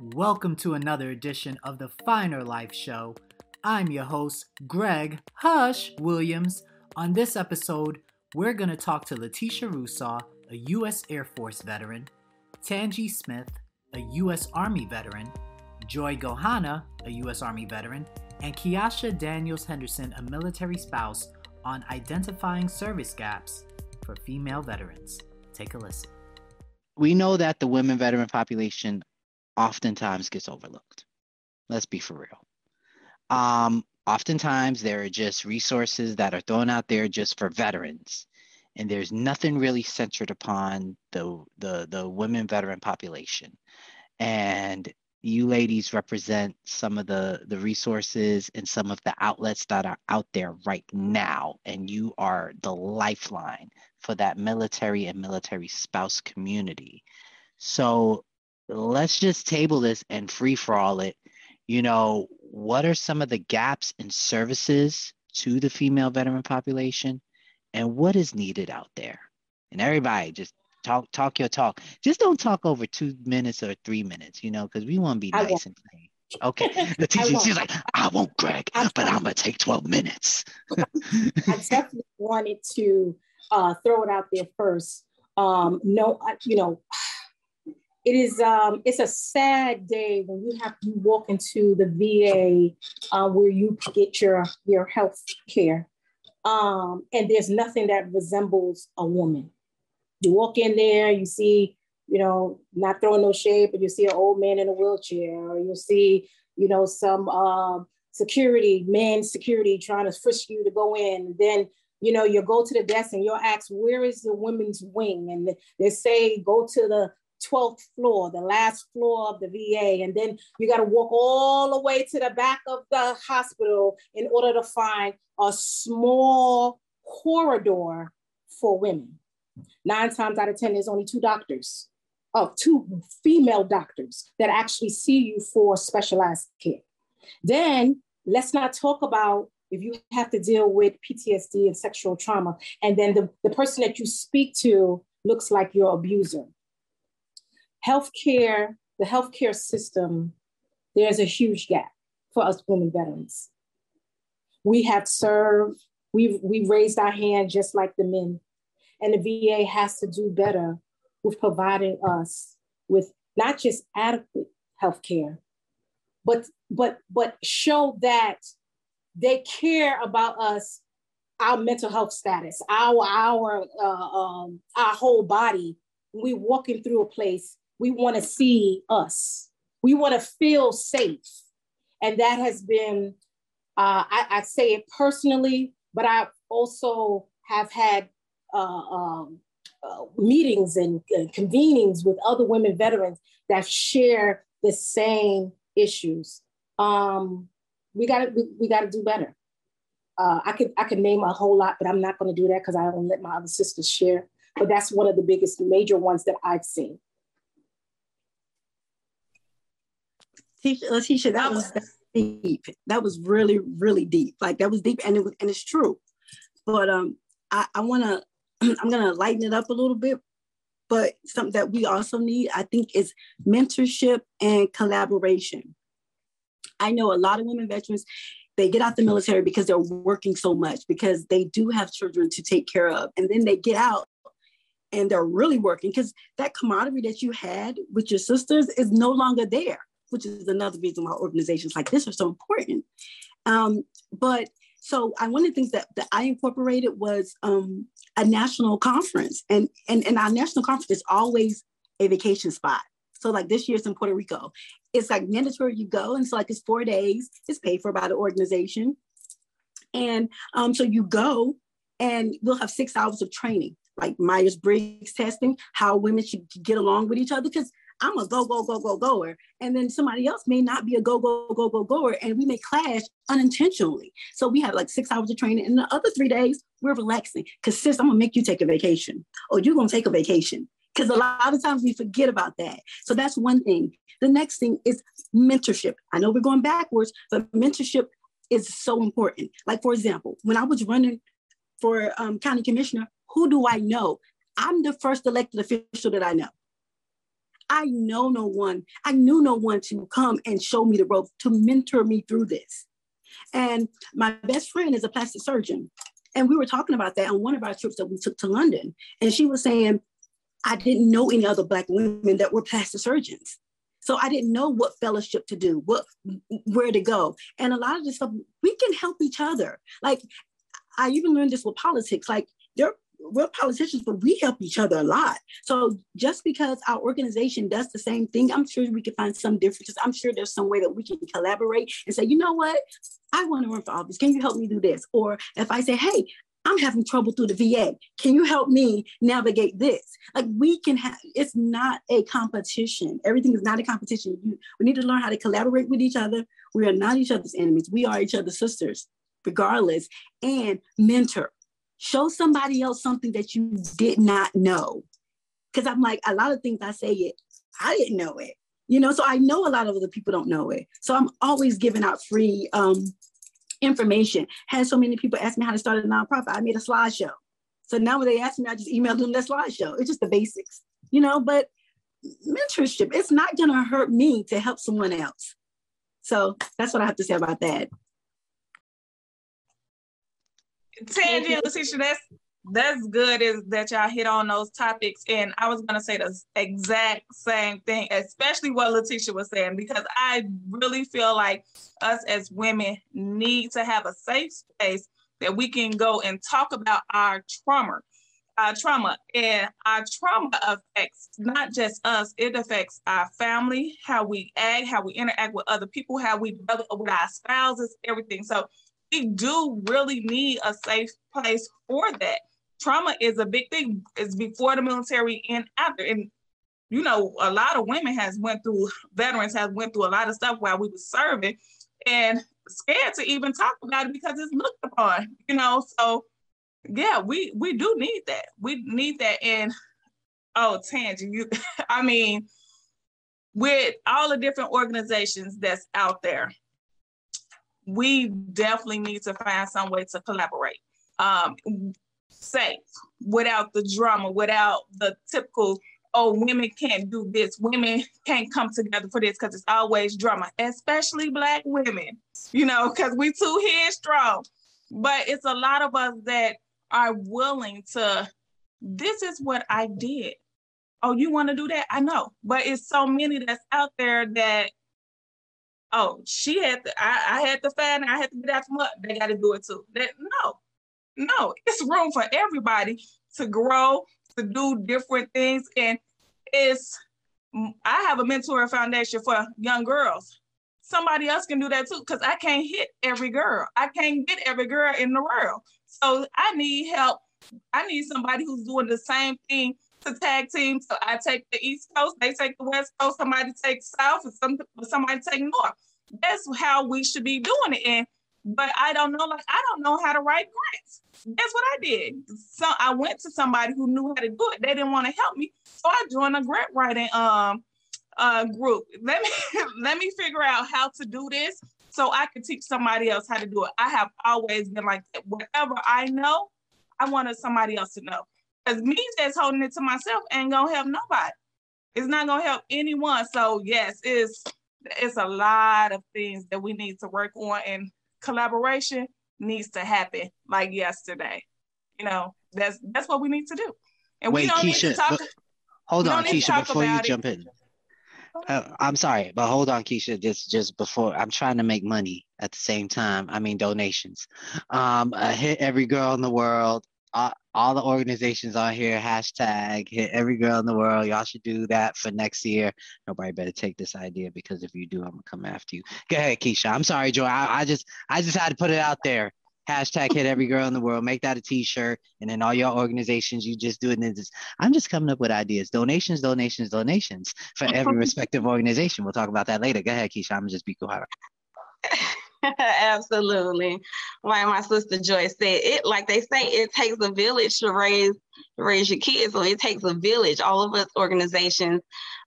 Welcome to another edition of the PHIner Life Show. I'm your host, Greg Hush Williams. On this episode, we're going to talk to Latisha Russaw, a U.S. Air Force veteran, Tangi Smith, a U.S. Army veteran, Joy Gohanna, a U.S. Army veteran, and Keasha Daniels Henderson, a military spouse, on identifying service gaps for female veterans. Take a listen. We know that the women veteran population oftentimes gets overlooked. Let's be for real. Um, oftentimes, there are just resources that are thrown out there just for veterans, and there's nothing really centered upon the the the women veteran population. And you ladies represent some of the the resources and some of the outlets that are out there right now and you are the lifeline for that military and military spouse community so let's just table this and free for all it. You know, what are some of the gaps in services to the female veteran population and what is needed out there? And everybody just talk talk your talk. Just don't talk over two minutes or three minutes, you know, because we want to be nice and clean. Okay. The teacher, she's like, I won't, Greg, I but I'm gonna take 12 minutes. I definitely wanted to uh, throw it out there first. Um, no, you know, it is um, it's a sad day when you have to walk into the VA uh, where you get your your health care, um, and there's nothing that resembles a woman. You walk in there, you see, you know, not throwing no shade, but you see an old man in a wheelchair, or you see, you know, some uh, security, man security trying to frisk you to go in. Then you know, you go to the desk and you'll ask, where is the women's wing? And they say, go to the 12th floor, the last floor of the VA. And then you got to walk all the way to the back of the hospital in order to find a small corridor for women. Nine times out of 10, there's only two doctors, oh, two female doctors that actually see you for specialized care. Then let's not talk about if you have to deal with PTSD and sexual trauma, and then the, the person that you speak to looks like your abuser healthcare, the healthcare system, there's a huge gap for us women veterans. We have served, we've, we've raised our hand just like the men. And the VA has to do better with providing us with not just adequate healthcare, but but but show that they care about us, our mental health status, our our uh, um, our whole body. We're walking through a place we want to see us. We want to feel safe. And that has been, uh, I, I, say it personally, but I also have had um, uh, meetings and convenings with other women veterans that share the same issues. Um, we got to we, we got to do better. Uh, I could I could name a whole lot, but I'm not going to do that because I don't let my other sisters share. But that's one of the biggest major ones that I've seen. Latisha, that was deep. That was really, really deep. Like that was deep, and it was, and it's true. But um, I, I want to, I'm gonna lighten it up a little bit. But something that we also need, I think, is mentorship and collaboration. I know a lot of women veterans, they get out the military because they're working so much because they do have children to take care of, and then they get out and they're really working because that camaraderie that you had with your sisters is no longer there which is another reason why organizations like this are so important. Um, but so I, one of the things that, that I incorporated was um, a national conference. And, and, and our national conference is always a vacation spot. So like this year it's in Puerto Rico. It's like mandatory you go. And so like it's four days, it's paid for by the organization. And um, so you go and we'll have six hours of training, like Myers-Briggs testing, how women should get along with each other. Because I'm a go, go, go, go, goer. And then somebody else may not be a go, go, go, go, goer. And we may clash unintentionally. So we have like six hours of training. And the other three days, we're relaxing. Because sis, I'm going to make you take a vacation. Or you're going to take a vacation. Because a lot of times we forget about that. So that's one thing. The next thing is mentorship. I know we're going backwards, but mentorship is so important. Like, for example, when I was running for um, county commissioner, who do I know? I'm the first elected official that I know. I know no one, I knew no one to come and show me the ropes, to mentor me through this. And my best friend is a plastic surgeon. And we were talking about that on one of our trips that we took to London. And she was saying, I didn't know any other Black women that were plastic surgeons. So I didn't know what fellowship to do, what where to go. And a lot of this stuff, we can help each other. Like I even learned this with politics. Like there we're politicians, but we help each other a lot. So just because our organization does the same thing, I'm sure we can find some differences. I'm sure there's some way that we can collaborate and say, you know what? I want to run for office. Can you help me do this? Or if I say, hey, I'm having trouble through the VA. Can you help me navigate this? Like we can have, it's not a competition. Everything is not a competition. You, we need to learn how to collaborate with each other. We are not each other's enemies. We are each other's sisters, regardless, and mentor show somebody else something that you did not know. Because I'm like, a lot of things I say it, I didn't know it. You know, so I know a lot of other people don't know it. So I'm always giving out free um, information. Had so many people ask me how to start a nonprofit. I made a slideshow. So now when they ask me, I just email them that slideshow. It's just the basics, you know, but mentorship, it's not gonna hurt me to help someone else. So that's what I have to say about that. Tangi and Latisha, that's that's good is that y'all hit on those topics. And I was gonna say the exact same thing, especially what Latisha was saying, because I really feel like us as women need to have a safe space that we can go and talk about our trauma. Our trauma and our trauma affects not just us, it affects our family, how we act, how we interact with other people, how we develop with our spouses, everything. So we do really need a safe place for that. Trauma is a big thing. It's before the military and after. And you know, a lot of women has went through veterans has went through a lot of stuff while we were serving and scared to even talk about it because it's looked upon, you know. So yeah, we we do need that. We need that. And oh, Tangi, you I mean, with all the different organizations that's out there, we definitely need to find some way to collaborate. Um, safe, without the drama, without the typical, oh, women can't do this, women can't come together for this because it's always drama, especially Black women, you know, because we too headstrong. But it's a lot of us that are willing to, this is what I did. Oh, you want to do that? I know. But it's so many that's out there that oh, she had to, I, I had to find I had to get out from mud. They got to do it too. That no, no, it's room for everybody to grow, to do different things. And it's I have a mentor foundation for young girls. Somebody else can do that too, because I can't hit every girl. I can't get every girl in the world. So I need help. I need somebody who's doing the same thing to tag team. So I take the East Coast, they take the West Coast, somebody takes South, and some somebody take North. That's how we should be doing it. And but I don't know, like I don't know how to write grants. That's what I did. So I went to somebody who knew how to do it. They didn't want to help me, so I joined a grant writing um uh group. Let me let me figure out how to do this so I can teach somebody else how to do it. I have always been like that. Whatever I know, I wanted somebody else to know. Because me just holding it to myself ain't gonna help nobody. It's not gonna help anyone. So yes, it's it's a lot of things that we need to work on and collaboration needs to happen like yesterday. You know, that's that's what we need to do. And Wait, we don't Keasha, need to talk. hold on, Keasha, before you it. jump in. Uh, I'm sorry, but hold on, Keasha. Just just before I'm trying to make money at the same time. I mean donations. Um, I hit every girl in the world all, all the organizations on here hashtag hit every girl in the world. Y'all should do that for next year. Nobody better take this idea because if you do i'm gonna come after you. Go ahead Keasha i'm sorry joy. I, I just i just had to put it out there. Hashtag hit every girl in the world. Make that a t-shirt. And then all your organizations you just do it and just i'm just coming up with ideas. Donations donations donations for every respective organization. We'll talk about that later. Go ahead Keasha i'm just be quiet Absolutely. Like my sister Joyce said, it like they say, it takes a village to raise raise your kids. So it takes a village. All of us organizations,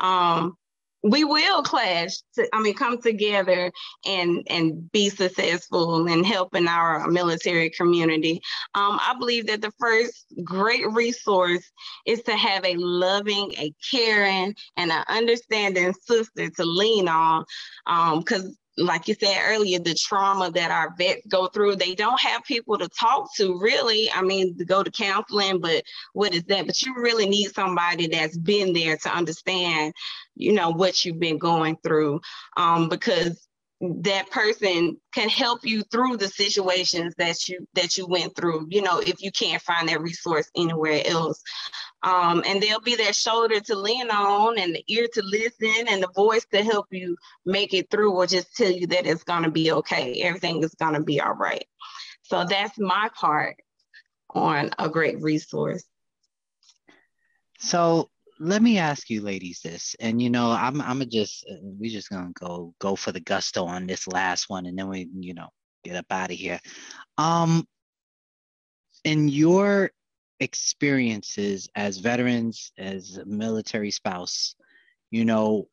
um, we will clash to, i mean come together and and be successful in helping our military community um, i believe that the first great resource is to have a loving a caring and an understanding sister to lean on because um, like you said earlier, the trauma that our vets go through, they don't have people to talk to really. I mean, to go to counseling, but what is that? But you really need somebody that's been there to understand, you know, what you've been going through. Um, because that person can help you through the situations that you that you went through you know if you can't find that resource anywhere else. Um, and they'll be that shoulder to lean on and the ear to listen and the voice to help you make it through or just tell you that it's going to be okay. Everything is going to be all right. So that's my part on a great resource. So let me ask you ladies this and you know i'm i'm just uh, we just gonna go go for the gusto on this last one and then we you know get up out of here. Um in your experiences as veterans as military spouse you know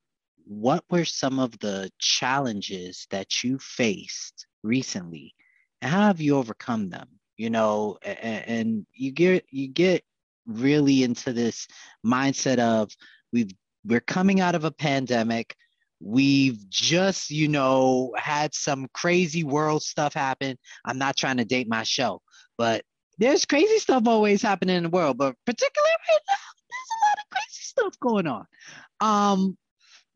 what were some of the challenges that you faced recently? And how have you overcome them? You know and, and you get you get really into this mindset of we've we're coming out of a pandemic. We've just you know had some crazy world stuff happen. I'm not trying to date my show but there's crazy stuff always happening in the world but particularly right now there's a lot of crazy stuff going on. Um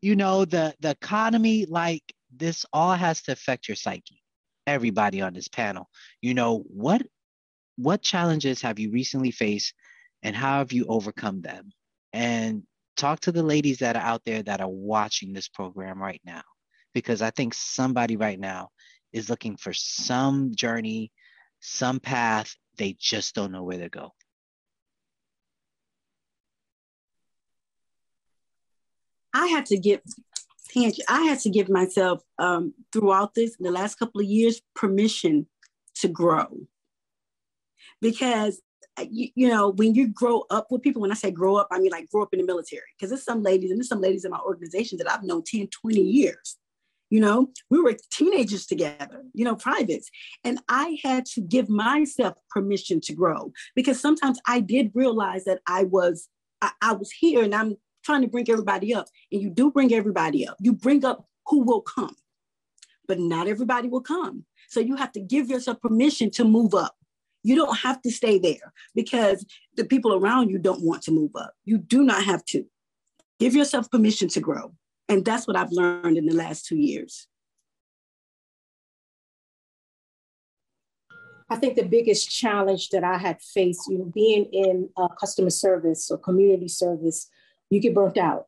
you know the the economy like this all has to affect your psyche everybody on this panel. You know what what challenges have you recently faced and how have you overcome them? And talk to the ladies that are out there that are watching this program right now, because I think somebody right now is looking for some journey, some path. They just don't know where to go. I had to get I had to give myself um, throughout this the last couple of years permission to grow because you, you, know, when you grow up with people, when I say grow up, I mean like grow up in the military, because there's some ladies and there's some ladies in my organization that I've known 10, 20 years. You know, we were teenagers together, you know, privates. And I had to give myself permission to grow because sometimes I did realize that I was, I, I was here and I'm trying to bring everybody up. And you do bring everybody up. You bring up who will come, but not everybody will come. So you have to give yourself permission to move up you don't have to stay there because the people around you don't want to move up. You do not have to. Give yourself permission to grow. And that's what I've learned in the last two years. I think the biggest challenge that I had faced, you know, being in uh, customer service or community service, you get burnt out.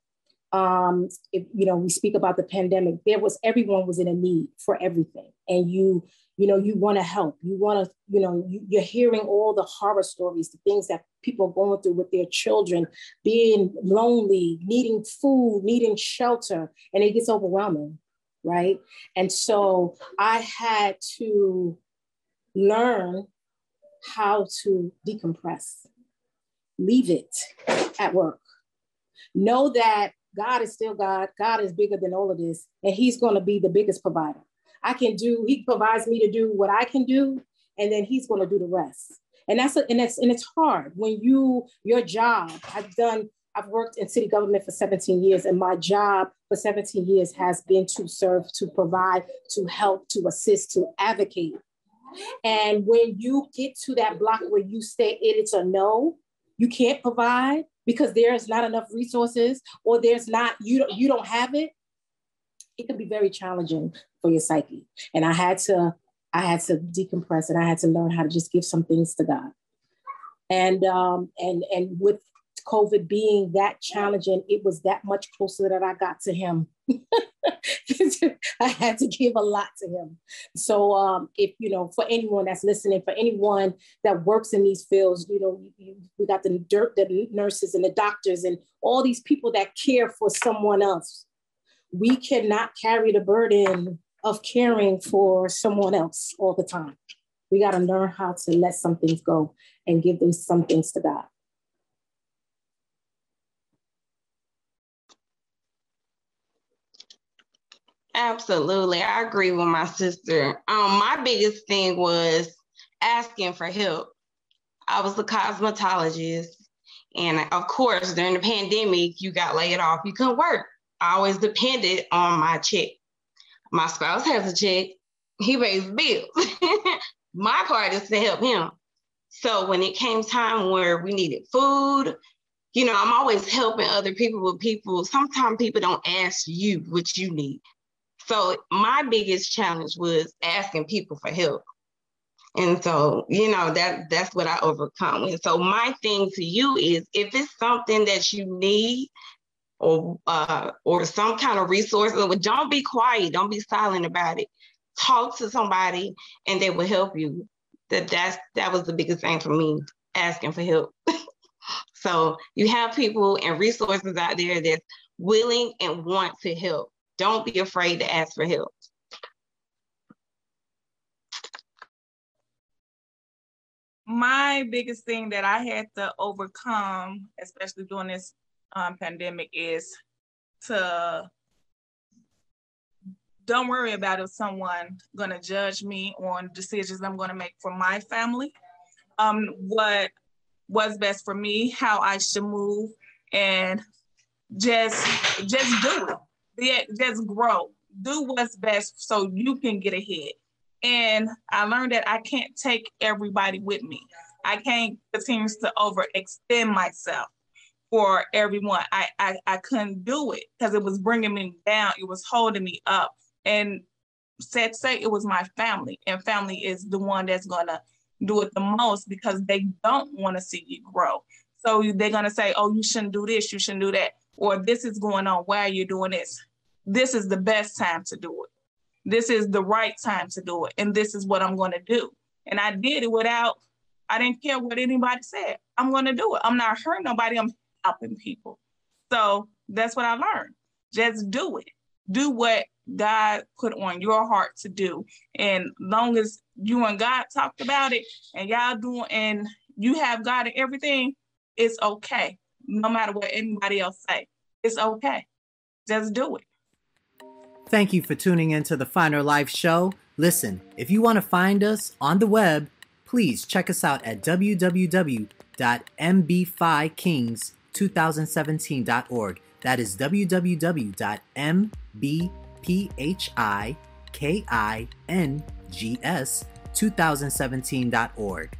Um, if, you know, we speak about the pandemic. There was everyone was in a need for everything, and you you know you want to help you want to you know you, you're hearing all the horror stories the things that people are going through with their children being lonely needing food needing shelter and it gets overwhelming right? And so i had to learn how to decompress leave it at work know that god is still god god is bigger than all of this and he's going to be the biggest provider I can do, he provides me to do what I can do, and then he's to do the rest. And that's a, and that's and it's hard when you your job. I've done I've worked in city government for 17 years, and my job for 17 years has been to serve, to provide, to help, to assist, to advocate. And when you get to that block where you say it, it's a no, you can't provide because there's not enough resources, or there's not you don't you don't have it it can be very challenging for your psyche. And I had to, I had to decompress and I had to learn how to just give some things to God. And um, and and with COVID being that challenging, it was that much closer that I got to him. I had to give a lot to him. So um, if you know, for anyone that's listening, for anyone that works in these fields, you know, you, we got the dirt, the nurses and the doctors and all these people that care for someone else we cannot carry the burden of caring for someone else all the time. We got to learn how to let some things go and give those some things to God. Absolutely. I agree with my sister. Um, my biggest thing was asking for help. I was a cosmetologist. And of course, during the pandemic, you got laid off. You couldn't work. I always depended on my check. My spouse has a check. He pays bills. my part is to help him. So when it came time where we needed food, you know, I'm always helping other people with people. Sometimes people don't ask you what you need. So my biggest challenge was asking people for help. And so, you know, that that's what I overcome with. So my thing to you is if it's something that you need or uh, or some kind of resource, don't be quiet, don't be silent about it. Talk to somebody and they will help you. That that's that was the biggest thing for me, asking for help. so you have people and resources out there that's willing and want to help. Don't be afraid to ask for help. my biggest thing that I had to overcome, especially during this um, pandemic, is to don't worry about if someone gonna judge me on decisions I'm gonna make for my family. Um, what was best for me, how I should move, and just just do it. Just grow. Do what's best so you can get ahead. And I learned that I can't take everybody with me. I can't continue to overextend myself for everyone. I, I, I couldn't do it because it was bringing me down. It was holding me up. And said say it was my family, and family is the one that's gonna do it the most because they don't want to see you grow. So they're gonna say, "Oh, you shouldn't do this. You shouldn't do that," or "This is going on. Why are you doing this?" This is the best time to do it this is the right time to do it and this is what i'm to do and i did it without i didn't care what anybody said i'm to do it i'm not hurting nobody i'm helping people. So that's what i learned. Just do it. Do what god put on your heart to do. And long as you and god talked about it and y'all doing and you have god in everything it's okay. No matter what anybody else say it's okay. Just do it. Thank you for tuning in to the PHIner Life Show. Listen, if you want to find us on the web, please check us out at www.mbphikings2017.org. That is www.mbphikings2017.org.